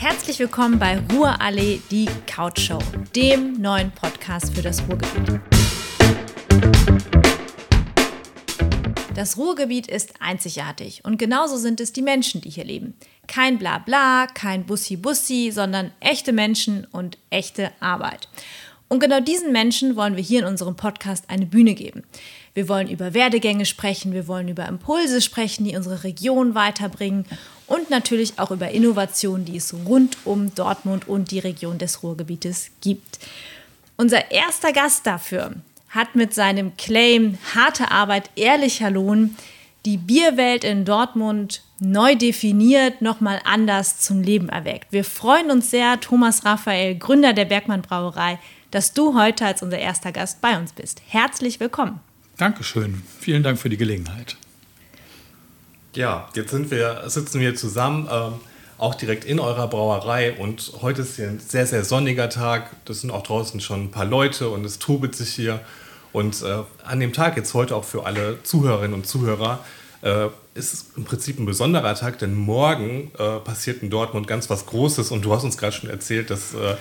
Herzlich willkommen bei Ruhrallee, die Couch Show, dem neuen Podcast für das Ruhrgebiet. Das Ruhrgebiet ist einzigartig und genauso sind es die Menschen, die hier leben. Kein Blabla, kein Bussi-Bussi, sondern echte Menschen und echte Arbeit. Und genau diesen Menschen wollen wir hier in unserem Podcast eine Bühne geben. Wir wollen über Werdegänge sprechen, wir wollen über Impulse sprechen, die unsere Region weiterbringen und natürlich auch über Innovationen, die es rund um Dortmund und die Region des Ruhrgebietes gibt. Unser erster Gast dafür hat mit seinem Claim harte Arbeit, ehrlicher Lohn die Bierwelt in Dortmund neu definiert, nochmal anders zum Leben erweckt. Wir freuen uns sehr, Thomas Raphael, Gründer der Bergmann Brauerei, dass du heute als unser erster Gast bei uns bist. Herzlich willkommen. Dankeschön. Vielen Dank für die Gelegenheit. Ja, jetzt sind wir, sitzen wir zusammen, ähm, auch direkt in eurer Brauerei. Und heute ist hier ein sehr, sehr sonniger Tag. Das sind auch draußen schon ein paar Leute und es trubelt sich hier. Und äh, an dem Tag jetzt heute auch für alle Zuhörerinnen und Zuhörer äh, ist im Prinzip ein besonderer Tag, denn morgen äh, passiert in Dortmund ganz was Großes und du hast uns gerade schon erzählt, dass äh,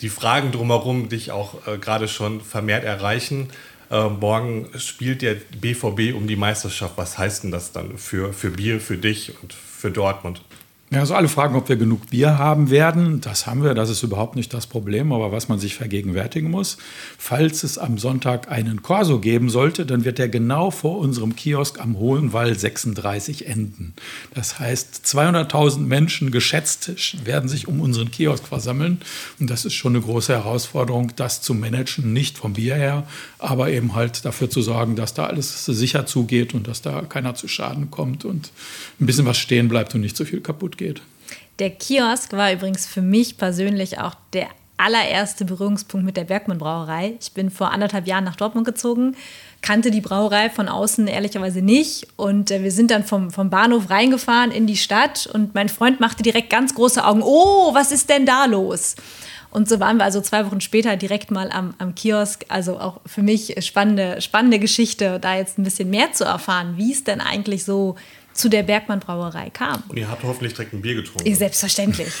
die Fragen drumherum dich auch äh, gerade schon vermehrt erreichen. Äh, morgen spielt der BVB um die Meisterschaft. Was heißt denn das dann für, für Bier, für dich und für Dortmund? Ja, also alle fragen, ob wir genug Bier haben werden. Das haben wir, das ist überhaupt nicht das Problem. Aber was man sich vergegenwärtigen muss, falls es am Sonntag einen Corso geben sollte, dann wird der genau vor unserem Kiosk am Hohenwall 36 enden. Das heißt, 200.000 Menschen geschätzt werden sich um unseren Kiosk versammeln. Und das ist schon eine große Herausforderung, das zu managen, nicht vom Bier her, aber eben halt dafür zu sorgen, dass da alles sicher zugeht und dass da keiner zu Schaden kommt und ein bisschen was stehen bleibt und nicht zu viel kaputt geht geht. Der Kiosk war übrigens für mich persönlich auch der allererste Berührungspunkt mit der Bergmann Brauerei. Ich bin vor anderthalb Jahren nach Dortmund gezogen, kannte die Brauerei von außen ehrlicherweise nicht und äh, wir sind dann vom, vom Bahnhof reingefahren in die Stadt und mein Freund machte direkt ganz große Augen. Oh, was ist denn da los? Und so waren wir also zwei Wochen später direkt mal am, am Kiosk. Also auch für mich spannende, spannende Geschichte, da jetzt ein bisschen mehr zu erfahren, wie es denn eigentlich so zu der Bergmann Brauerei kam. Und ihr habt hoffentlich direkt ein Bier getrunken. Selbstverständlich.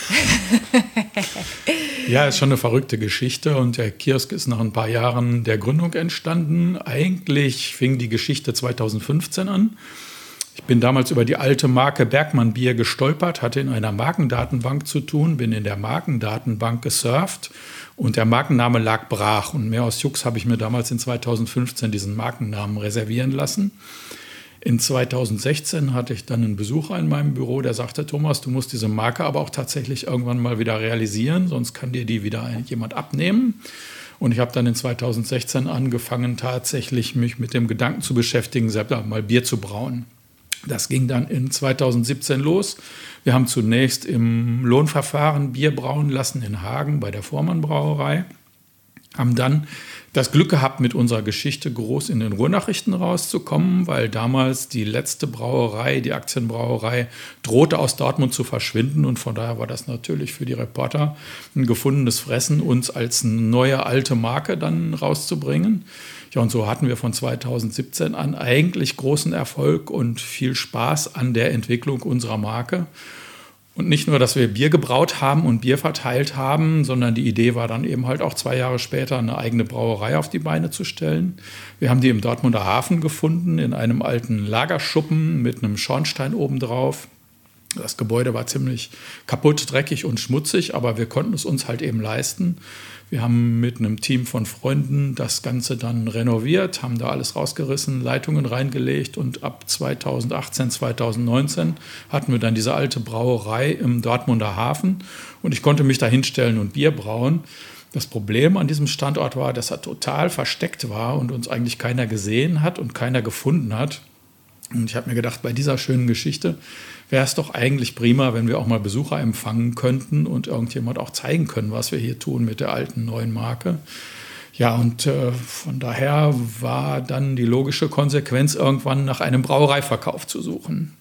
ja, ist schon eine verrückte Geschichte und der Kiosk ist nach ein paar Jahren der Gründung entstanden. Eigentlich fing die Geschichte 2015 an. Ich bin damals über die alte Marke Bergmann Bier gestolpert, hatte in einer Markendatenbank zu tun, bin in der Markendatenbank gesurft und der Markenname lag brach. Und mehr aus Jux habe ich mir damals in 2015 diesen Markennamen reservieren lassen. In 2016 hatte ich dann einen Besucher in meinem Büro, der sagte, Thomas, du musst diese Marke aber auch tatsächlich irgendwann mal wieder realisieren, sonst kann dir die wieder jemand abnehmen. Und ich habe dann in 2016 angefangen, tatsächlich mich mit dem Gedanken zu beschäftigen, selber mal Bier zu brauen. Das ging dann in 2017 los. Wir haben zunächst im Lohnverfahren Bier brauen lassen in Hagen bei der Vormann Brauerei, haben dann das Glück gehabt, mit unserer Geschichte groß in den Ruhrnachrichten rauszukommen, weil damals die letzte Brauerei, die Aktienbrauerei, drohte aus Dortmund zu verschwinden. Und von daher war das natürlich für die Reporter ein gefundenes Fressen, uns als neue alte Marke dann rauszubringen. Ja, und so hatten wir von 2017 an eigentlich großen Erfolg und viel Spaß an der Entwicklung unserer Marke. Und nicht nur, dass wir Bier gebraut haben und Bier verteilt haben, sondern die Idee war dann eben halt auch zwei Jahre später eine eigene Brauerei auf die Beine zu stellen. Wir haben die im Dortmunder Hafen gefunden, in einem alten Lagerschuppen mit einem Schornstein obendrauf. Das Gebäude war ziemlich kaputt, dreckig und schmutzig, aber wir konnten es uns halt eben leisten. Wir haben mit einem Team von Freunden das Ganze dann renoviert, haben da alles rausgerissen, Leitungen reingelegt und ab 2018, 2019 hatten wir dann diese alte Brauerei im Dortmunder Hafen und ich konnte mich da hinstellen und Bier brauen. Das Problem an diesem Standort war, dass er total versteckt war und uns eigentlich keiner gesehen hat und keiner gefunden hat. Und ich habe mir gedacht, bei dieser schönen Geschichte wäre es doch eigentlich prima, wenn wir auch mal Besucher empfangen könnten und irgendjemand auch zeigen können, was wir hier tun mit der alten neuen Marke. Ja, und äh, von daher war dann die logische Konsequenz, irgendwann nach einem Brauereiverkauf zu suchen.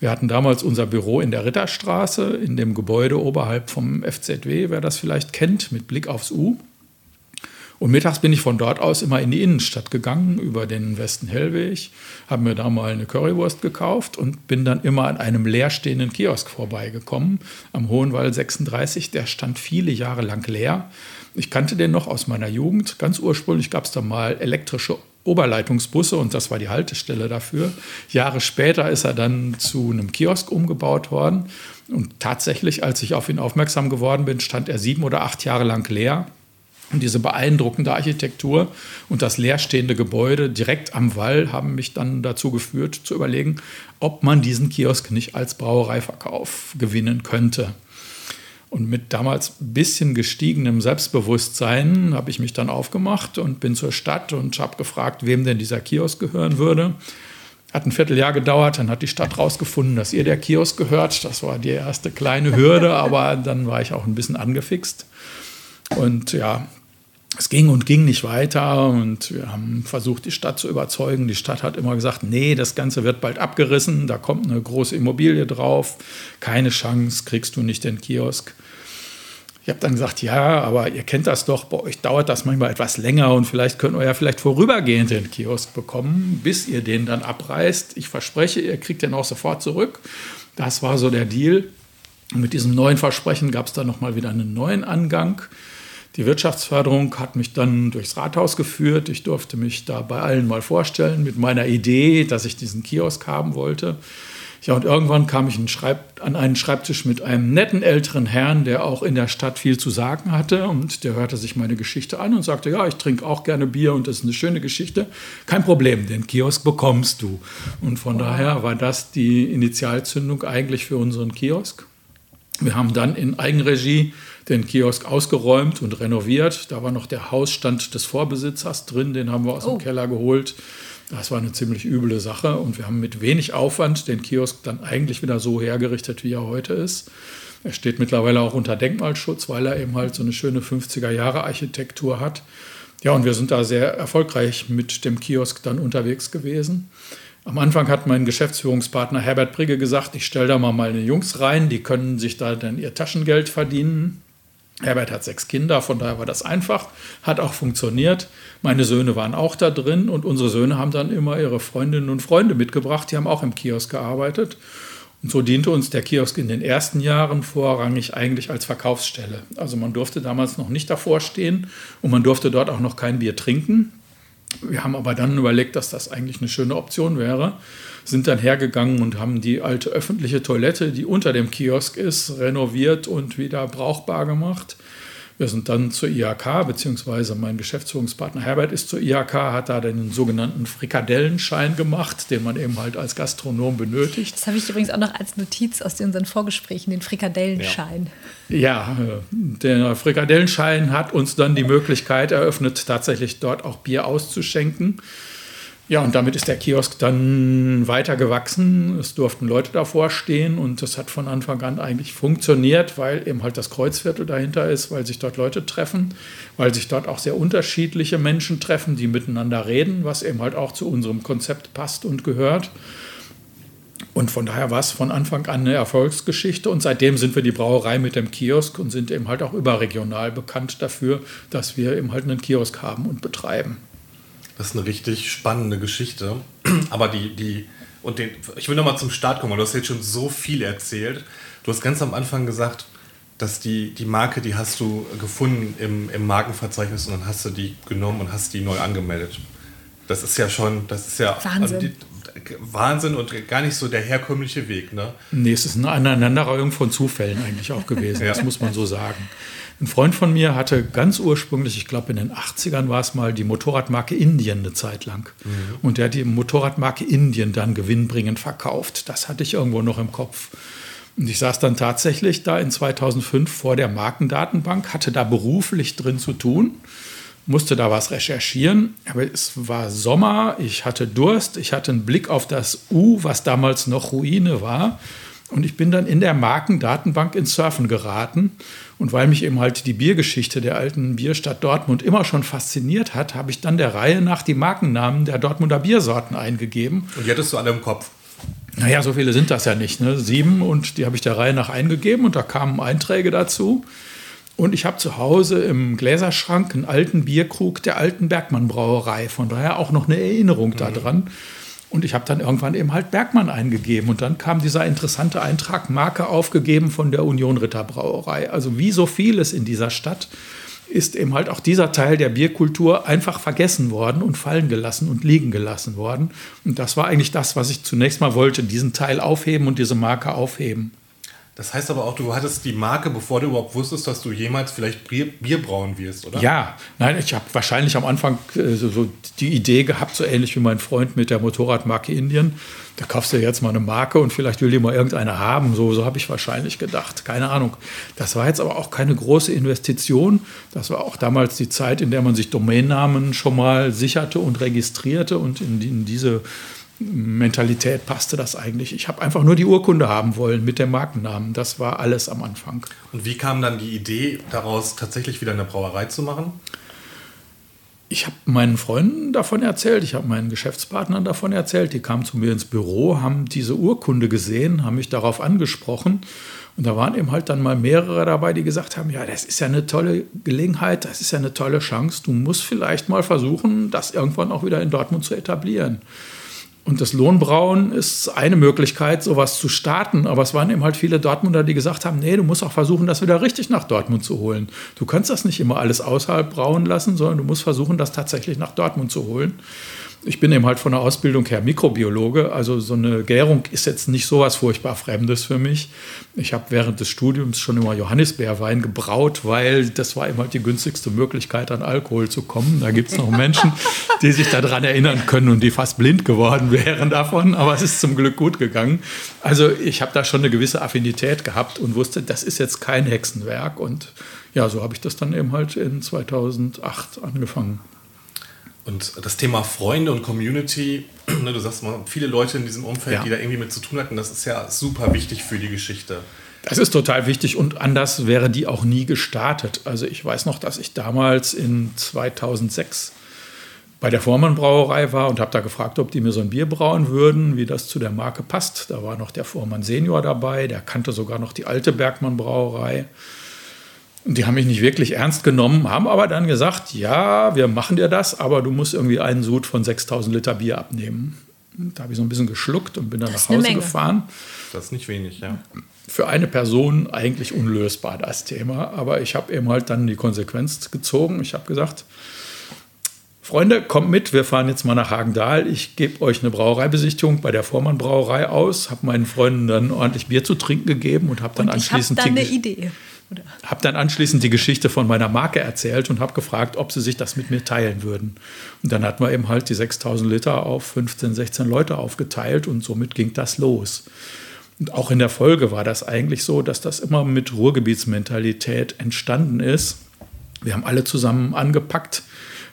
Wir hatten damals unser Büro in der Ritterstraße, in dem Gebäude oberhalb vom FZW, wer das vielleicht kennt, mit Blick aufs U. Und mittags bin ich von dort aus immer in die Innenstadt gegangen, über den Westen-Hellweg, habe mir da mal eine Currywurst gekauft und bin dann immer an einem leerstehenden Kiosk vorbeigekommen, am Hohenwall 36. Der stand viele Jahre lang leer. Ich kannte den noch aus meiner Jugend. Ganz ursprünglich gab es da mal elektrische Oberleitungsbusse und das war die Haltestelle dafür. Jahre später ist er dann zu einem Kiosk umgebaut worden. Und tatsächlich, als ich auf ihn aufmerksam geworden bin, stand er sieben oder acht Jahre lang leer. Und diese beeindruckende Architektur und das leerstehende Gebäude direkt am Wall haben mich dann dazu geführt, zu überlegen, ob man diesen Kiosk nicht als Brauereiverkauf gewinnen könnte. Und mit damals ein bisschen gestiegenem Selbstbewusstsein habe ich mich dann aufgemacht und bin zur Stadt und habe gefragt, wem denn dieser Kiosk gehören würde. Hat ein Vierteljahr gedauert, dann hat die Stadt rausgefunden, dass ihr der Kiosk gehört. Das war die erste kleine Hürde, aber dann war ich auch ein bisschen angefixt. Und ja, es ging und ging nicht weiter und wir haben versucht, die Stadt zu überzeugen. Die Stadt hat immer gesagt, nee, das Ganze wird bald abgerissen, da kommt eine große Immobilie drauf, keine Chance, kriegst du nicht den Kiosk. Ich habe dann gesagt, ja, aber ihr kennt das doch, bei euch dauert das manchmal etwas länger und vielleicht könnt ihr ja vielleicht vorübergehend den Kiosk bekommen, bis ihr den dann abreißt. Ich verspreche, ihr kriegt den auch sofort zurück. Das war so der Deal. Und mit diesem neuen Versprechen gab es dann nochmal wieder einen neuen Angang. Die Wirtschaftsförderung hat mich dann durchs Rathaus geführt. Ich durfte mich da bei allen mal vorstellen mit meiner Idee, dass ich diesen Kiosk haben wollte. Ja, und irgendwann kam ich an einen Schreibtisch mit einem netten älteren Herrn, der auch in der Stadt viel zu sagen hatte. Und der hörte sich meine Geschichte an und sagte, ja, ich trinke auch gerne Bier und das ist eine schöne Geschichte. Kein Problem, den Kiosk bekommst du. Und von daher war das die Initialzündung eigentlich für unseren Kiosk. Wir haben dann in Eigenregie den Kiosk ausgeräumt und renoviert. Da war noch der Hausstand des Vorbesitzers drin, den haben wir aus oh. dem Keller geholt. Das war eine ziemlich üble Sache und wir haben mit wenig Aufwand den Kiosk dann eigentlich wieder so hergerichtet, wie er heute ist. Er steht mittlerweile auch unter Denkmalschutz, weil er eben halt so eine schöne 50er Jahre Architektur hat. Ja, und wir sind da sehr erfolgreich mit dem Kiosk dann unterwegs gewesen. Am Anfang hat mein Geschäftsführungspartner Herbert Brigge gesagt, ich stelle da mal meine Jungs rein, die können sich da dann ihr Taschengeld verdienen. Herbert hat sechs Kinder, von daher war das einfach, hat auch funktioniert. Meine Söhne waren auch da drin und unsere Söhne haben dann immer ihre Freundinnen und Freunde mitgebracht, die haben auch im Kiosk gearbeitet. Und so diente uns der Kiosk in den ersten Jahren vorrangig eigentlich als Verkaufsstelle. Also man durfte damals noch nicht davor stehen und man durfte dort auch noch kein Bier trinken. Wir haben aber dann überlegt, dass das eigentlich eine schöne Option wäre, sind dann hergegangen und haben die alte öffentliche Toilette, die unter dem Kiosk ist, renoviert und wieder brauchbar gemacht. Wir sind dann zur IHK, beziehungsweise mein Geschäftsführungspartner Herbert ist zur IHK, hat da den sogenannten Frikadellenschein gemacht, den man eben halt als Gastronom benötigt. Das habe ich übrigens auch noch als Notiz aus unseren Vorgesprächen, den Frikadellenschein. Ja, ja der Frikadellenschein hat uns dann die Möglichkeit eröffnet, tatsächlich dort auch Bier auszuschenken. Ja, und damit ist der Kiosk dann weiter gewachsen. Es durften Leute davor stehen und das hat von Anfang an eigentlich funktioniert, weil eben halt das Kreuzviertel dahinter ist, weil sich dort Leute treffen, weil sich dort auch sehr unterschiedliche Menschen treffen, die miteinander reden, was eben halt auch zu unserem Konzept passt und gehört. Und von daher war es von Anfang an eine Erfolgsgeschichte. Und seitdem sind wir die Brauerei mit dem Kiosk und sind eben halt auch überregional bekannt dafür, dass wir eben halt einen Kiosk haben und betreiben. Das ist eine richtig spannende Geschichte. Aber die, die, und den, ich will nochmal zum Start kommen, du hast jetzt schon so viel erzählt. Du hast ganz am Anfang gesagt, dass die, die Marke, die hast du gefunden im, im Markenverzeichnis und dann hast du die genommen und hast die neu angemeldet. Das ist ja schon, das ist ja Wahnsinn. Also die, Wahnsinn und gar nicht so der herkömmliche Weg. Ne? Nee, es ist eine Aneinanderreihung von Zufällen eigentlich auch gewesen, ja. das muss man so sagen. Ein Freund von mir hatte ganz ursprünglich, ich glaube in den 80ern war es mal, die Motorradmarke Indien eine Zeit lang. Mhm. Und der hat die Motorradmarke Indien dann gewinnbringend verkauft. Das hatte ich irgendwo noch im Kopf. Und ich saß dann tatsächlich da in 2005 vor der Markendatenbank, hatte da beruflich drin zu tun, musste da was recherchieren. Aber es war Sommer, ich hatte Durst, ich hatte einen Blick auf das U, was damals noch Ruine war. Und ich bin dann in der Markendatenbank ins Surfen geraten. Und weil mich eben halt die Biergeschichte der alten Bierstadt Dortmund immer schon fasziniert hat, habe ich dann der Reihe nach die Markennamen der Dortmunder Biersorten eingegeben. Und die hattest du alle im Kopf? Naja, so viele sind das ja nicht. Ne? Sieben und die habe ich der Reihe nach eingegeben und da kamen Einträge dazu. Und ich habe zu Hause im Gläserschrank einen alten Bierkrug der alten Bergmann Brauerei. Von daher auch noch eine Erinnerung mhm. daran. Und ich habe dann irgendwann eben halt Bergmann eingegeben. Und dann kam dieser interessante Eintrag, Marke aufgegeben von der Union Ritter Brauerei. Also wie so vieles in dieser Stadt ist eben halt auch dieser Teil der Bierkultur einfach vergessen worden und fallen gelassen und liegen gelassen worden. Und das war eigentlich das, was ich zunächst mal wollte, diesen Teil aufheben und diese Marke aufheben. Das heißt aber auch, du hattest die Marke, bevor du überhaupt wusstest, dass du jemals vielleicht Bier, Bier brauen wirst, oder? Ja, nein, ich habe wahrscheinlich am Anfang äh, so, so, die Idee gehabt, so ähnlich wie mein Freund mit der Motorradmarke Indien. Da kaufst du jetzt mal eine Marke und vielleicht will die mal irgendeine haben. So, so habe ich wahrscheinlich gedacht. Keine Ahnung. Das war jetzt aber auch keine große Investition. Das war auch damals die Zeit, in der man sich Domainnamen schon mal sicherte und registrierte und in, in diese Mentalität passte das eigentlich. Ich habe einfach nur die Urkunde haben wollen mit dem Markennamen. Das war alles am Anfang. Und wie kam dann die Idee daraus, tatsächlich wieder eine Brauerei zu machen? Ich habe meinen Freunden davon erzählt, ich habe meinen Geschäftspartnern davon erzählt. Die kamen zu mir ins Büro, haben diese Urkunde gesehen, haben mich darauf angesprochen. Und da waren eben halt dann mal mehrere dabei, die gesagt haben, ja, das ist ja eine tolle Gelegenheit, das ist ja eine tolle Chance. Du musst vielleicht mal versuchen, das irgendwann auch wieder in Dortmund zu etablieren. Und das Lohnbrauen ist eine Möglichkeit, sowas zu starten. Aber es waren eben halt viele Dortmunder, die gesagt haben, nee, du musst auch versuchen, das wieder richtig nach Dortmund zu holen. Du kannst das nicht immer alles außerhalb brauen lassen, sondern du musst versuchen, das tatsächlich nach Dortmund zu holen ich bin eben halt von der Ausbildung her Mikrobiologe, also so eine Gärung ist jetzt nicht so was furchtbar Fremdes für mich. Ich habe während des Studiums schon immer Johannisbeerwein gebraut, weil das war immer halt die günstigste Möglichkeit, an Alkohol zu kommen. Da gibt es noch Menschen, die sich daran erinnern können und die fast blind geworden wären davon, aber es ist zum Glück gut gegangen. Also ich habe da schon eine gewisse Affinität gehabt und wusste, das ist jetzt kein Hexenwerk und ja, so habe ich das dann eben halt in 2008 angefangen. Und das Thema Freunde und Community, ne, du sagst mal, viele Leute in diesem Umfeld, ja. die da irgendwie mit zu tun hatten, das ist ja super wichtig für die Geschichte. Das ist total wichtig und anders wäre die auch nie gestartet. Also ich weiß noch, dass ich damals in 2006 bei der Vormann Brauerei war und habe da gefragt, ob die mir so ein Bier brauen würden, wie das zu der Marke passt. Da war noch der Vormann Senior dabei, der kannte sogar noch die alte Bergmann Brauerei. Und die haben mich nicht wirklich ernst genommen, haben aber dann gesagt, ja, wir machen dir das, aber du musst irgendwie einen Sud von 6000 Liter Bier abnehmen. Da habe ich so ein bisschen geschluckt und bin dann nach Hause gefahren. Das ist nicht wenig, ja. Für eine Person eigentlich unlösbar das Thema, aber ich habe eben halt dann die Konsequenz gezogen. Ich habe gesagt, Freunde, kommt mit, wir fahren jetzt mal nach Hagendahl. Ich gebe euch eine Brauereibesichtigung bei der Vormann Brauerei aus, habe meinen Freunden dann ordentlich Bier zu trinken gegeben und habe dann und anschließend. Ich habe dann eine Idee. Habe dann anschließend die Geschichte von meiner Marke erzählt und habe gefragt, ob sie sich das mit mir teilen würden. Und dann hatten wir eben halt die 6000 Liter auf 15, 16 Leute aufgeteilt und somit ging das los. Und auch in der Folge war das eigentlich so, dass das immer mit Ruhrgebietsmentalität entstanden ist. Wir haben alle zusammen angepackt,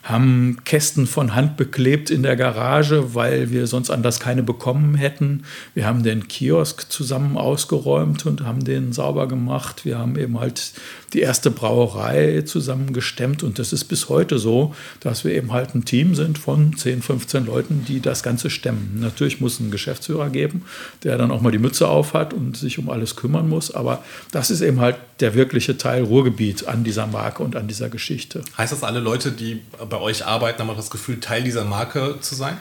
haben Kästen von Hand beklebt in der Garage, weil wir sonst anders keine bekommen hätten. Wir haben den Kiosk zusammen ausgeräumt und haben den sauber gemacht. Wir haben eben halt die erste Brauerei zusammen gestemmt und das ist bis heute so, dass wir eben halt ein Team sind von 10, 15 Leuten, die das Ganze stemmen. Natürlich muss es einen Geschäftsführer geben, der dann auch mal die Mütze aufhat und sich um alles kümmern muss, aber das ist eben halt der wirkliche Teil Ruhrgebiet an dieser Marke und an dieser Geschichte. Heißt das, alle Leute, die bei euch arbeiten, haben auch das Gefühl, Teil dieser Marke zu sein?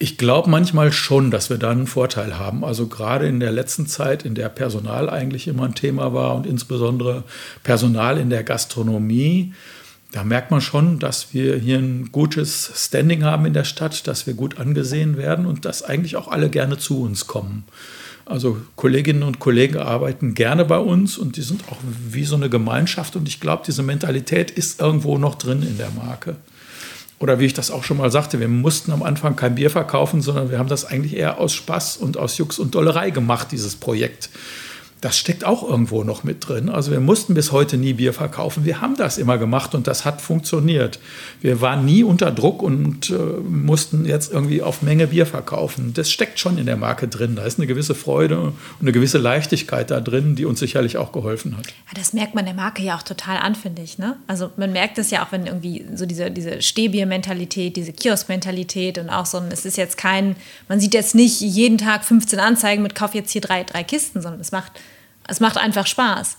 Ich glaube manchmal schon, dass wir da einen Vorteil haben. Also gerade in der letzten Zeit, in der Personal eigentlich immer ein Thema war und insbesondere Personal in der Gastronomie, da merkt man schon, dass wir hier ein gutes Standing haben in der Stadt, dass wir gut angesehen werden und dass eigentlich auch alle gerne zu uns kommen. Also Kolleginnen und Kollegen arbeiten gerne bei uns und die sind auch wie so eine Gemeinschaft und ich glaube, diese Mentalität ist irgendwo noch drin in der Marke. Oder wie ich das auch schon mal sagte, wir mussten am Anfang kein Bier verkaufen, sondern wir haben das eigentlich eher aus Spaß und aus Jux und Dollerei gemacht, dieses Projekt das steckt auch irgendwo noch mit drin. Also wir mussten bis heute nie Bier verkaufen. Wir haben das immer gemacht und das hat funktioniert. Wir waren nie unter Druck und äh, mussten jetzt irgendwie auf Menge Bier verkaufen. Das steckt schon in der Marke drin. Da ist eine gewisse Freude und eine gewisse Leichtigkeit da drin, die uns sicherlich auch geholfen hat. Das merkt man der Marke ja auch total an, finde ich. Ne? Also man merkt es ja auch, wenn irgendwie so diese, diese Stehbier-Mentalität, diese Kiosk-Mentalität und auch so, es ist jetzt kein, man sieht jetzt nicht jeden Tag 15 Anzeigen mit Kauf jetzt hier drei, drei Kisten, sondern es macht es macht einfach Spaß.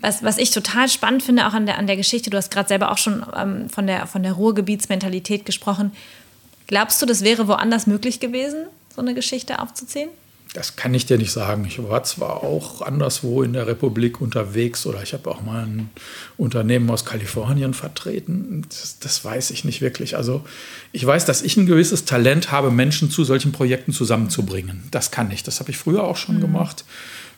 Was, was ich total spannend finde, auch an der, an der Geschichte, du hast gerade selber auch schon ähm, von, der, von der Ruhrgebietsmentalität gesprochen. Glaubst du, das wäre woanders möglich gewesen, so eine Geschichte aufzuziehen? Das kann ich dir nicht sagen. Ich war zwar auch anderswo in der Republik unterwegs oder ich habe auch mal ein Unternehmen aus Kalifornien vertreten. Das, das, weiß ich nicht wirklich. Also ich weiß, dass ich ein gewisses Talent habe, Menschen zu solchen Projekten zusammenzubringen. Das kann ich. Das habe ich früher auch schon mhm. gemacht.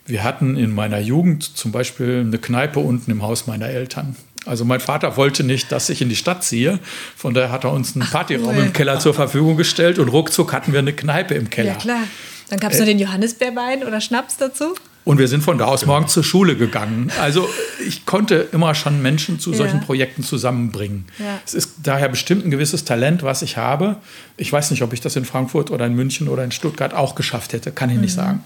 Wir hatten in meiner Jugend zum Beispiel eine Kneipe unten im Haus meiner Eltern. Also mein Vater wollte nicht, dass ich in die Stadt ziehe. Von daher hat er uns einen Partyraum cool. im Keller zur Verfügung gestellt und ruckzuck hatten wir eine Kneipe im Keller. Ja klar. Dann gab es äh, noch den Johannisbeerwein oder Schnaps dazu. Und wir sind von da aus morgens zur Schule gegangen. Also ich konnte immer schon Menschen zu solchen ja. Projekten zusammenbringen. Ja. Es ist daher bestimmt ein gewisses Talent, was ich habe. Ich weiß nicht, ob ich das in Frankfurt oder in München oder in Stuttgart auch geschafft hätte. Kann ich mhm. nicht sagen.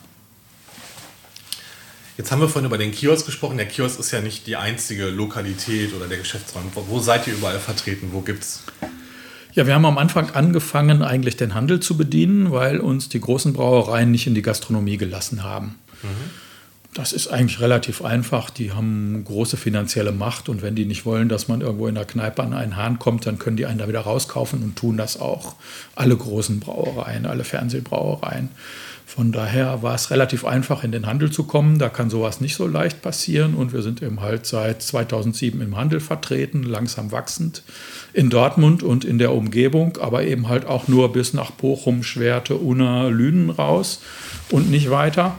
Jetzt haben wir vorhin über den Kiosk gesprochen. Der Kiosk ist ja nicht die einzige Lokalität oder der Geschäftsraum. Wo seid ihr überall vertreten? Wo gibt's? Ja, wir haben am Anfang angefangen, eigentlich den Handel zu bedienen, weil uns die großen Brauereien nicht in die Gastronomie gelassen haben. Mhm. Das ist eigentlich relativ einfach. Die haben große finanzielle Macht und wenn die nicht wollen, dass man irgendwo in der Kneipe an einen Hahn kommt, dann können die einen da wieder rauskaufen und tun das auch. Alle großen Brauereien, alle Fernsehbrauereien. Von daher war es relativ einfach, in den Handel zu kommen. Da kann sowas nicht so leicht passieren. Und wir sind eben halt seit 2007 im Handel vertreten, langsam wachsend in Dortmund und in der Umgebung, aber eben halt auch nur bis nach Bochum, Schwerte, Unna, Lünen raus und nicht weiter.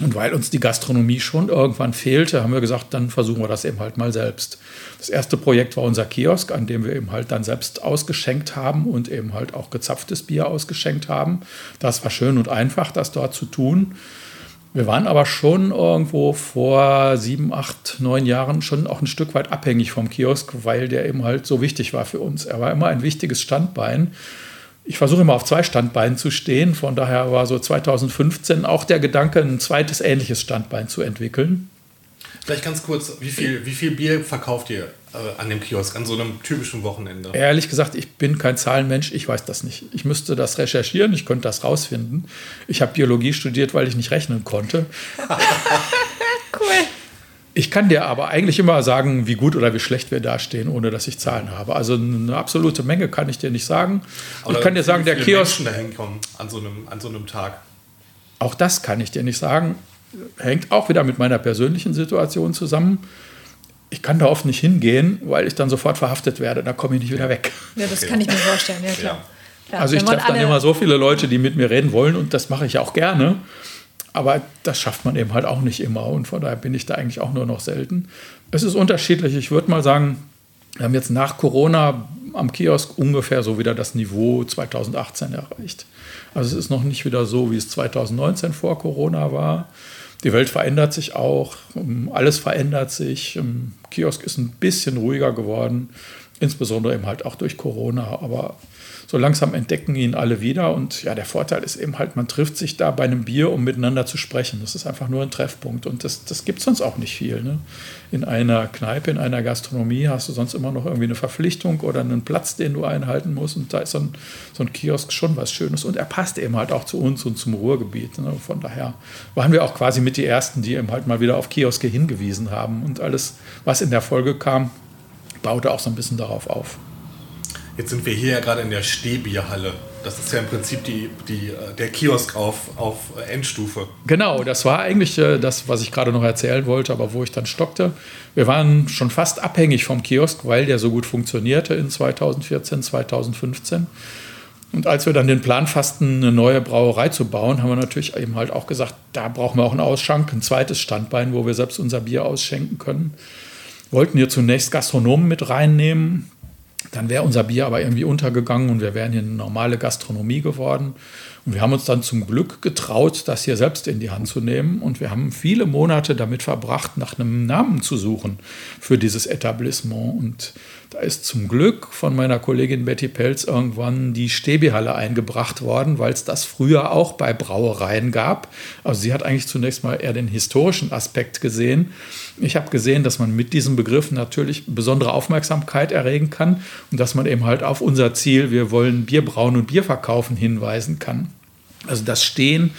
Und weil uns die Gastronomie schon irgendwann fehlte, haben wir gesagt, dann versuchen wir das eben halt mal selbst. Das erste Projekt war unser Kiosk, an dem wir eben halt dann selbst ausgeschenkt haben und eben halt auch gezapftes Bier ausgeschenkt haben. Das war schön und einfach, das dort zu tun. Wir waren aber schon irgendwo vor sieben, acht, neun Jahren schon auch ein Stück weit abhängig vom Kiosk, weil der eben halt so wichtig war für uns. Er war immer ein wichtiges Standbein ich versuche immer auf zwei Standbeinen zu stehen. Von daher war so 2015 auch der Gedanke, ein zweites ähnliches Standbein zu entwickeln. Vielleicht ganz kurz, wie viel, wie viel Bier verkauft ihr äh, an dem Kiosk, an so einem typischen Wochenende? Ehrlich gesagt, ich bin kein Zahlenmensch, ich weiß das nicht. Ich müsste das recherchieren, ich könnte das rausfinden. Ich habe Biologie studiert, weil ich nicht rechnen konnte. cool. Ich kann dir aber eigentlich immer sagen, wie gut oder wie schlecht wir dastehen, ohne dass ich Zahlen habe. Also eine absolute Menge kann ich dir nicht sagen. Oder ich kann dir sagen, der Kiosk. Menschen dahin kommen an so, einem, an so einem Tag. Auch das kann ich dir nicht sagen. Hängt auch wieder mit meiner persönlichen Situation zusammen. Ich kann da oft nicht hingehen, weil ich dann sofort verhaftet werde. Da komme ich nicht wieder weg. Ja, das kann ich mir vorstellen, ja klar. Ja. Also ich treffe dann immer so viele Leute, die mit mir reden wollen und das mache ich auch gerne. Aber das schafft man eben halt auch nicht immer und von daher bin ich da eigentlich auch nur noch selten. Es ist unterschiedlich. Ich würde mal sagen, wir haben jetzt nach Corona am Kiosk ungefähr so wieder das Niveau 2018 erreicht. Also es ist noch nicht wieder so, wie es 2019 vor Corona war. Die Welt verändert sich auch, alles verändert sich. Im Kiosk ist ein bisschen ruhiger geworden, insbesondere eben halt auch durch Corona. Aber so langsam entdecken ihn alle wieder. Und ja, der Vorteil ist eben halt, man trifft sich da bei einem Bier, um miteinander zu sprechen. Das ist einfach nur ein Treffpunkt. Und das, das gibt es sonst auch nicht viel. Ne? In einer Kneipe, in einer Gastronomie hast du sonst immer noch irgendwie eine Verpflichtung oder einen Platz, den du einhalten musst. Und da ist so ein, so ein Kiosk schon was Schönes. Und er passt eben halt auch zu uns und zum Ruhrgebiet. Ne? Von daher waren wir auch quasi mit die Ersten, die eben halt mal wieder auf Kioske hingewiesen haben. Und alles, was in der Folge kam, baute auch so ein bisschen darauf auf. Jetzt sind wir hier ja gerade in der Stehbierhalle. Das ist ja im Prinzip die, die, äh, der Kiosk auf, auf Endstufe. Genau, das war eigentlich äh, das, was ich gerade noch erzählen wollte, aber wo ich dann stockte. Wir waren schon fast abhängig vom Kiosk, weil der so gut funktionierte in 2014, 2015. Und als wir dann den Plan fassten, eine neue Brauerei zu bauen, haben wir natürlich eben halt auch gesagt, da brauchen wir auch einen Ausschank, ein zweites Standbein, wo wir selbst unser Bier ausschenken können. Wollten hier zunächst Gastronomen mit reinnehmen, dann wäre unser Bier aber irgendwie untergegangen und wir wären hier eine normale Gastronomie geworden. Und wir haben uns dann zum Glück getraut, das hier selbst in die Hand zu nehmen. Und wir haben viele Monate damit verbracht, nach einem Namen zu suchen für dieses Etablissement. Und da ist zum Glück von meiner Kollegin Betty Pelz irgendwann die Stäbihalle eingebracht worden, weil es das früher auch bei Brauereien gab. Also sie hat eigentlich zunächst mal eher den historischen Aspekt gesehen. Ich habe gesehen, dass man mit diesem Begriff natürlich besondere Aufmerksamkeit erregen kann und dass man eben halt auf unser Ziel, wir wollen Bier brauen und Bier verkaufen, hinweisen kann. Also das Stehen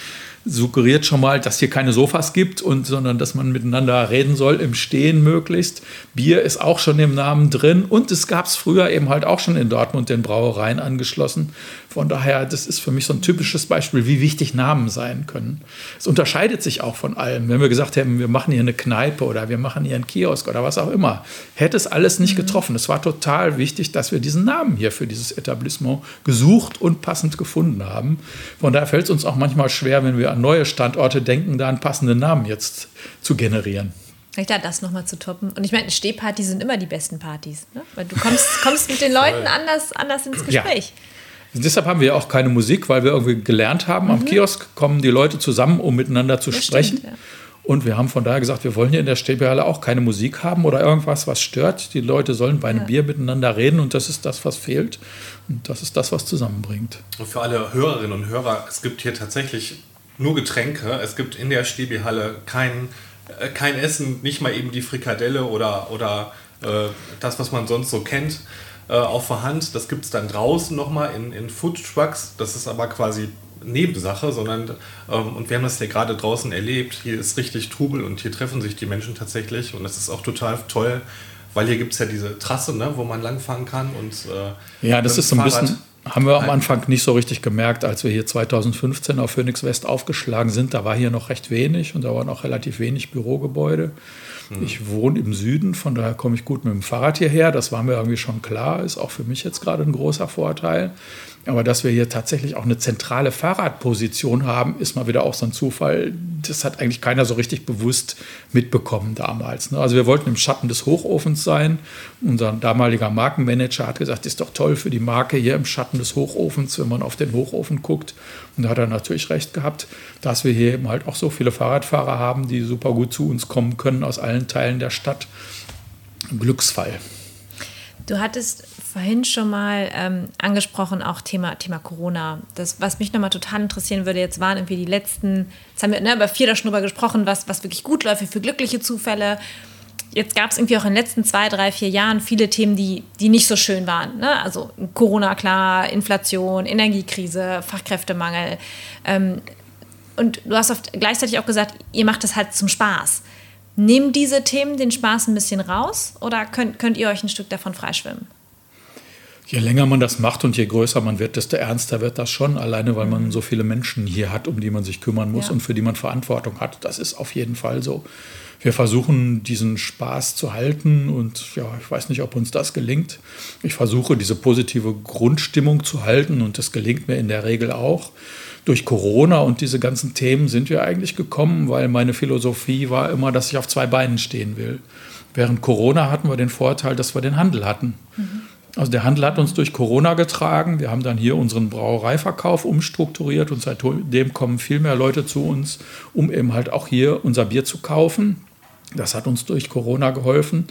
suggeriert schon mal, dass hier keine Sofas gibt und sondern dass man miteinander reden soll im Stehen möglichst. Bier ist auch schon im Namen drin und es gab es früher eben halt auch schon in Dortmund den Brauereien angeschlossen. Von daher, das ist für mich so ein typisches Beispiel, wie wichtig Namen sein können. Es unterscheidet sich auch von allem. Wenn wir gesagt hätten, wir machen hier eine Kneipe oder wir machen hier einen Kiosk oder was auch immer, hätte es alles nicht mhm. getroffen. Es war total wichtig, dass wir diesen Namen hier für dieses Etablissement gesucht und passend gefunden haben. Von daher fällt es uns auch manchmal schwer, wenn wir an neue Standorte denken, da einen passenden Namen jetzt zu generieren. Vielleicht da das nochmal zu toppen. Und ich meine, Stehpartys sind immer die besten Partys. Ne? Weil du kommst, kommst mit den Leuten anders, anders ins Gespräch. Ja. Deshalb haben wir auch keine Musik, weil wir irgendwie gelernt haben, mhm. am Kiosk kommen die Leute zusammen, um miteinander zu das sprechen. Stimmt, ja. Und wir haben von daher gesagt, wir wollen hier in der Stäbbehalle auch keine Musik haben oder irgendwas, was stört. Die Leute sollen bei einem ja. Bier miteinander reden und das ist das, was fehlt. Und das ist das, was zusammenbringt. Und für alle Hörerinnen und Hörer, es gibt hier tatsächlich nur Getränke. Es gibt in der Stäbbehalle kein, äh, kein Essen, nicht mal eben die Frikadelle oder, oder äh, das, was man sonst so kennt, äh, auf der Hand. Das gibt es dann draußen nochmal in, in Food Trucks. Das ist aber quasi Nebensache, sondern ähm, und wir haben das ja gerade draußen erlebt. Hier ist richtig Trubel und hier treffen sich die Menschen tatsächlich und das ist auch total toll, weil hier gibt es ja diese Trasse, ne, wo man langfahren kann und äh, ja, das ist so ein bisschen haben wir am Anfang nicht so richtig gemerkt, als wir hier 2015 auf Phoenix West aufgeschlagen sind. Da war hier noch recht wenig und da waren auch relativ wenig Bürogebäude. Mhm. Ich wohne im Süden, von daher komme ich gut mit dem Fahrrad hierher. Das war mir irgendwie schon klar, ist auch für mich jetzt gerade ein großer Vorteil. Aber dass wir hier tatsächlich auch eine zentrale Fahrradposition haben, ist mal wieder auch so ein Zufall. Das hat eigentlich keiner so richtig bewusst mitbekommen damals. Ne? Also wir wollten im Schatten des Hochofens sein. Unser damaliger Markenmanager hat gesagt, ist doch toll für die Marke hier im Schatten des Hochofens, wenn man auf den Hochofen guckt. Und da hat er natürlich recht gehabt, dass wir hier eben halt auch so viele Fahrradfahrer haben, die super gut zu uns kommen können aus allen Teilen der Stadt. Glücksfall. Du hattest vorhin schon mal ähm, angesprochen, auch Thema, Thema Corona. Das, was mich nochmal total interessieren würde, jetzt waren irgendwie die letzten, jetzt haben wir ne, über vier Schnupper gesprochen, was, was wirklich gut läuft für glückliche Zufälle. Jetzt gab es irgendwie auch in den letzten zwei, drei, vier Jahren viele Themen, die, die nicht so schön waren. Ne? Also Corona, klar, Inflation, Energiekrise, Fachkräftemangel. Ähm, und du hast oft gleichzeitig auch gesagt, ihr macht das halt zum Spaß. Nehmen diese Themen den Spaß ein bisschen raus oder könnt, könnt ihr euch ein Stück davon freischwimmen? Je länger man das macht und je größer man wird, desto ernster wird das schon, alleine weil man so viele Menschen hier hat, um die man sich kümmern muss ja. und für die man Verantwortung hat. Das ist auf jeden Fall so. Wir versuchen diesen Spaß zu halten und ja, ich weiß nicht, ob uns das gelingt. Ich versuche diese positive Grundstimmung zu halten und das gelingt mir in der Regel auch durch Corona und diese ganzen Themen sind wir eigentlich gekommen, weil meine Philosophie war immer, dass ich auf zwei Beinen stehen will. Während Corona hatten wir den Vorteil, dass wir den Handel hatten. Mhm. Also der Handel hat uns durch Corona getragen. Wir haben dann hier unseren Brauereiverkauf umstrukturiert und seitdem kommen viel mehr Leute zu uns, um eben halt auch hier unser Bier zu kaufen. Das hat uns durch Corona geholfen.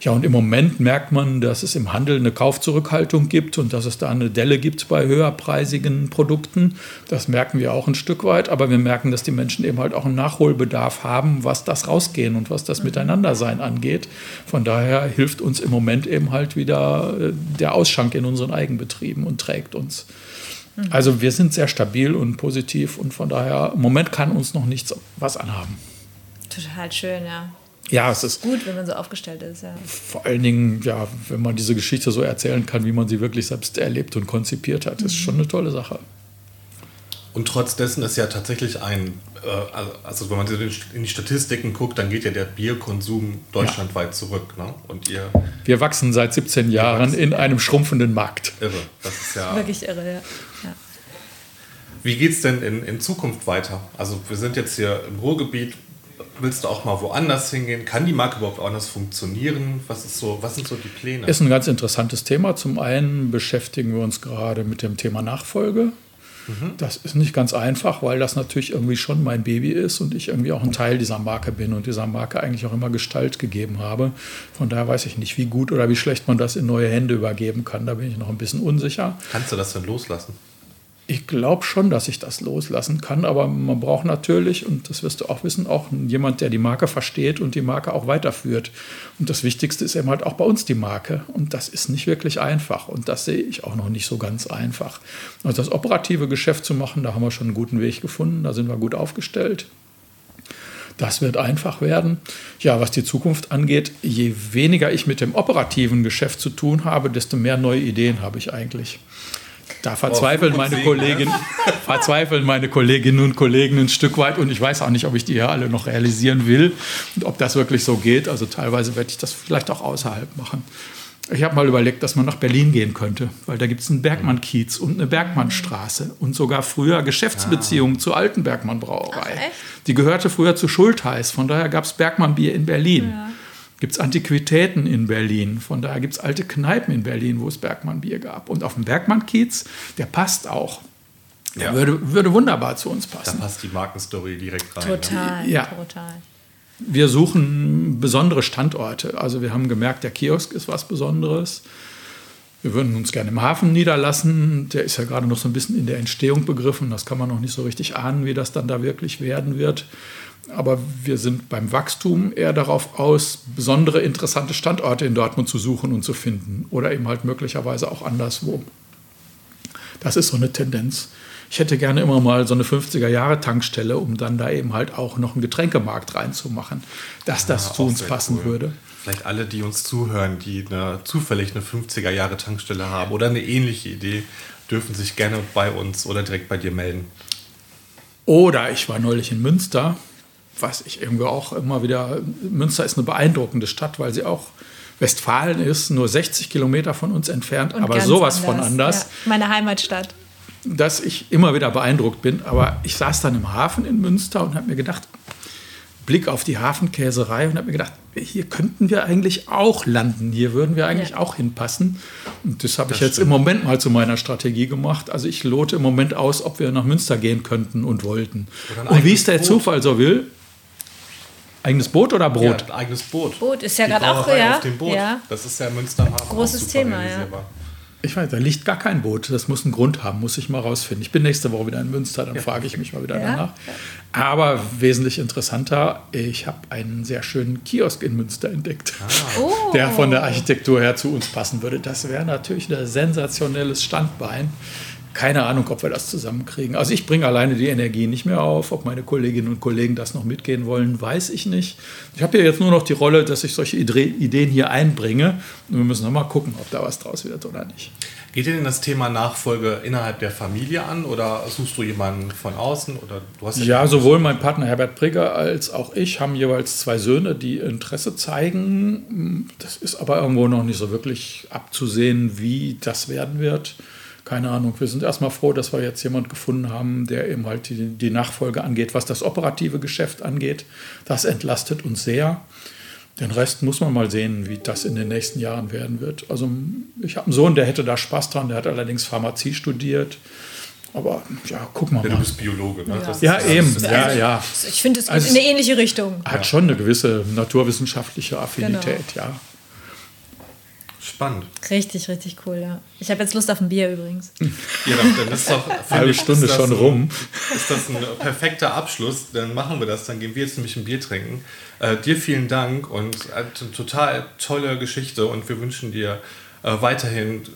Ja, und im Moment merkt man, dass es im Handel eine Kaufzurückhaltung gibt und dass es da eine Delle gibt bei höherpreisigen Produkten. Das merken wir auch ein Stück weit, aber wir merken, dass die Menschen eben halt auch einen Nachholbedarf haben, was das Rausgehen und was das Miteinandersein angeht. Von daher hilft uns im Moment eben halt wieder äh, der Ausschank in unseren Eigenbetrieben und trägt uns. Mhm. Also wir sind sehr stabil und positiv und von daher im Moment kann uns noch nichts was anhaben. Total schön, ja. Ja, es ist gut, wenn man so aufgestellt ist. Ja. Vor allen Dingen, ja, wenn man diese Geschichte so erzählen kann, wie man sie wirklich selbst erlebt und konzipiert hat, mhm. ist schon eine tolle Sache. Und trotz dessen ist ja tatsächlich ein, äh, also, also wenn man in die Statistiken guckt, dann geht ja der Bierkonsum deutschlandweit ja. zurück. Ne? Und ihr Wir wachsen seit 17 Jahren in einem schrumpfenden Markt. Irre, das ist ja. Wirklich irre, ja. ja. Wie geht es denn in, in Zukunft weiter? Also wir sind jetzt hier im Ruhrgebiet, Willst du auch mal woanders hingehen? Kann die Marke überhaupt anders funktionieren? Was, ist so, was sind so die Pläne? Ist ein ganz interessantes Thema. Zum einen beschäftigen wir uns gerade mit dem Thema Nachfolge. Mhm. Das ist nicht ganz einfach, weil das natürlich irgendwie schon mein Baby ist und ich irgendwie auch ein Teil dieser Marke bin und dieser Marke eigentlich auch immer Gestalt gegeben habe. Von daher weiß ich nicht, wie gut oder wie schlecht man das in neue Hände übergeben kann. Da bin ich noch ein bisschen unsicher. Kannst du das denn loslassen? Ich glaube schon, dass ich das loslassen kann, aber man braucht natürlich, und das wirst du auch wissen, auch jemand, der die Marke versteht und die Marke auch weiterführt. Und das Wichtigste ist eben halt auch bei uns die Marke. Und das ist nicht wirklich einfach. Und das sehe ich auch noch nicht so ganz einfach. Also das operative Geschäft zu machen, da haben wir schon einen guten Weg gefunden, da sind wir gut aufgestellt. Das wird einfach werden. Ja, was die Zukunft angeht, je weniger ich mit dem operativen Geschäft zu tun habe, desto mehr neue Ideen habe ich eigentlich. Da verzweifeln meine, Kollegen, verzweifeln meine Kolleginnen und Kollegen ein Stück weit und ich weiß auch nicht, ob ich die hier alle noch realisieren will und ob das wirklich so geht. Also teilweise werde ich das vielleicht auch außerhalb machen. Ich habe mal überlegt, dass man nach Berlin gehen könnte, weil da gibt es einen Bergmann-Kiez und eine Bergmannstraße und sogar früher Geschäftsbeziehungen ja. zur alten Bergmann-Brauerei. Die gehörte früher zu Schultheiß, von daher gab es Bergmann-Bier in Berlin. Ja gibt es Antiquitäten in Berlin. Von daher gibt es alte Kneipen in Berlin, wo es Bergmann-Bier gab. Und auf dem Bergmann-Kiez, der passt auch. Der ja. würde, würde wunderbar zu uns passen. Da passt die Markenstory direkt rein. Total, ja. total. Wir suchen besondere Standorte. Also wir haben gemerkt, der Kiosk ist was Besonderes. Wir würden uns gerne im Hafen niederlassen. Der ist ja gerade noch so ein bisschen in der Entstehung begriffen. Das kann man noch nicht so richtig ahnen, wie das dann da wirklich werden wird. Aber wir sind beim Wachstum eher darauf aus, besondere interessante Standorte in Dortmund zu suchen und zu finden. Oder eben halt möglicherweise auch anderswo. Das ist so eine Tendenz. Ich hätte gerne immer mal so eine 50er-Jahre-Tankstelle, um dann da eben halt auch noch einen Getränkemarkt reinzumachen, dass das ja, zu uns passen cool. würde. Vielleicht alle, die uns zuhören, die eine, zufällig eine 50er-Jahre-Tankstelle haben oder eine ähnliche Idee, dürfen sich gerne bei uns oder direkt bei dir melden. Oder ich war neulich in Münster was ich irgendwie auch immer wieder, Münster ist eine beeindruckende Stadt, weil sie auch Westfalen ist, nur 60 Kilometer von uns entfernt, Und aber sowas anders. von anders. Ja, meine Heimatstadt. Dass ich immer wieder beeindruckt bin. Aber ich saß dann im Hafen in Münster und habe mir gedacht, Blick auf die Hafenkäserei und habe mir gedacht, hier könnten wir eigentlich auch landen, hier würden wir eigentlich ja. auch hinpassen. Und das habe ich jetzt stimmt. im Moment mal zu meiner Strategie gemacht. Also ich lote im Moment aus, ob wir nach Münster gehen könnten und wollten. Und wie es der Boot. Zufall so will, Eigenes Boot oder Brot? Ja, eigenes Boot. Boot ist ja gerade auch ja. auf dem Boot. Ja. Das ist ja Münster Hafen. Großes Thema, ja. Ich weiß, da liegt gar kein Boot. Das muss einen Grund haben, muss ich mal rausfinden. Ich bin nächste Woche wieder in Münster, dann ja. frage ich mich mal wieder ja. danach. Aber wesentlich interessanter, ich habe einen sehr schönen Kiosk in Münster entdeckt, oh. der von der Architektur her zu uns passen würde. Das wäre natürlich ein sensationelles Standbein keine Ahnung, ob wir das zusammenkriegen. Also ich bringe alleine die Energie nicht mehr auf. Ob meine Kolleginnen und Kollegen das noch mitgehen wollen, weiß ich nicht. Ich habe ja jetzt nur noch die Rolle, dass ich solche Ideen hier einbringe. Und wir müssen noch mal gucken, ob da was draus wird oder nicht. Geht dir denn das Thema Nachfolge innerhalb der Familie an oder suchst du jemanden von außen? Oder du hast ja, ja sowohl mein Partner Herbert Prigger als auch ich haben jeweils zwei Söhne, die Interesse zeigen. Das ist aber irgendwo noch nicht so wirklich abzusehen, wie das werden wird keine Ahnung, wir sind erstmal froh, dass wir jetzt jemanden gefunden haben, der eben halt die, die Nachfolge angeht, was das operative Geschäft angeht. Das entlastet uns sehr. Den Rest muss man mal sehen, wie das in den nächsten Jahren werden wird. Also ich habe einen Sohn, der hätte da Spaß dran, der hat allerdings Pharmazie studiert. Aber ja, guck mal. Ja, du bist Biologe, ne? Ja, ja eben. Ja, ja. Ich finde, es geht also in eine ähnliche Richtung. Hat schon eine gewisse naturwissenschaftliche Affinität, genau. ja. Spannend. Richtig, richtig cool, ja. Ich habe jetzt Lust auf ein Bier übrigens. Ja, dann ist doch eine halbe Stunde schon ein, rum. Ist das ein perfekter Abschluss? Dann machen wir das. Dann gehen wir jetzt nämlich ein Bier trinken. Äh, dir vielen Dank und eine total tolle Geschichte und wir wünschen dir äh, weiterhin äh,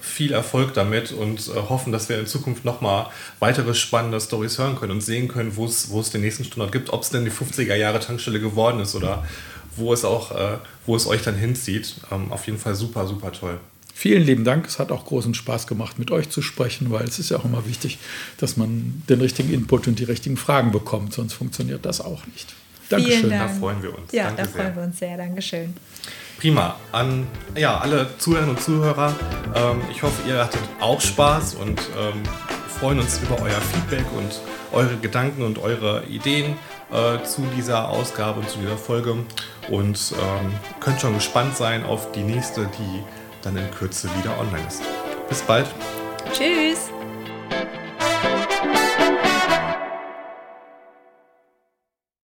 viel Erfolg damit und äh, hoffen, dass wir in Zukunft nochmal weitere spannende Stories hören können und sehen können, wo es den nächsten Standort gibt, ob es denn die 50er Jahre Tankstelle geworden ist oder wo es auch, äh, wo es euch dann hinzieht. Ähm, auf jeden Fall super, super toll. Vielen lieben Dank. Es hat auch großen Spaß gemacht, mit euch zu sprechen, weil es ist ja auch immer wichtig, dass man den richtigen Input und die richtigen Fragen bekommt, sonst funktioniert das auch nicht. Dankeschön. Dank. Da freuen wir uns. Ja, Danke da freuen sehr. wir uns sehr. Dankeschön. Prima. An ja, alle Zuhörerinnen und Zuhörer, ähm, ich hoffe, ihr hattet auch Spaß und ähm, freuen uns über euer Feedback und eure Gedanken und eure Ideen äh, zu dieser Ausgabe und zu dieser Folge und ähm, könnt schon gespannt sein auf die nächste, die dann in Kürze wieder online ist. Bis bald. Tschüss.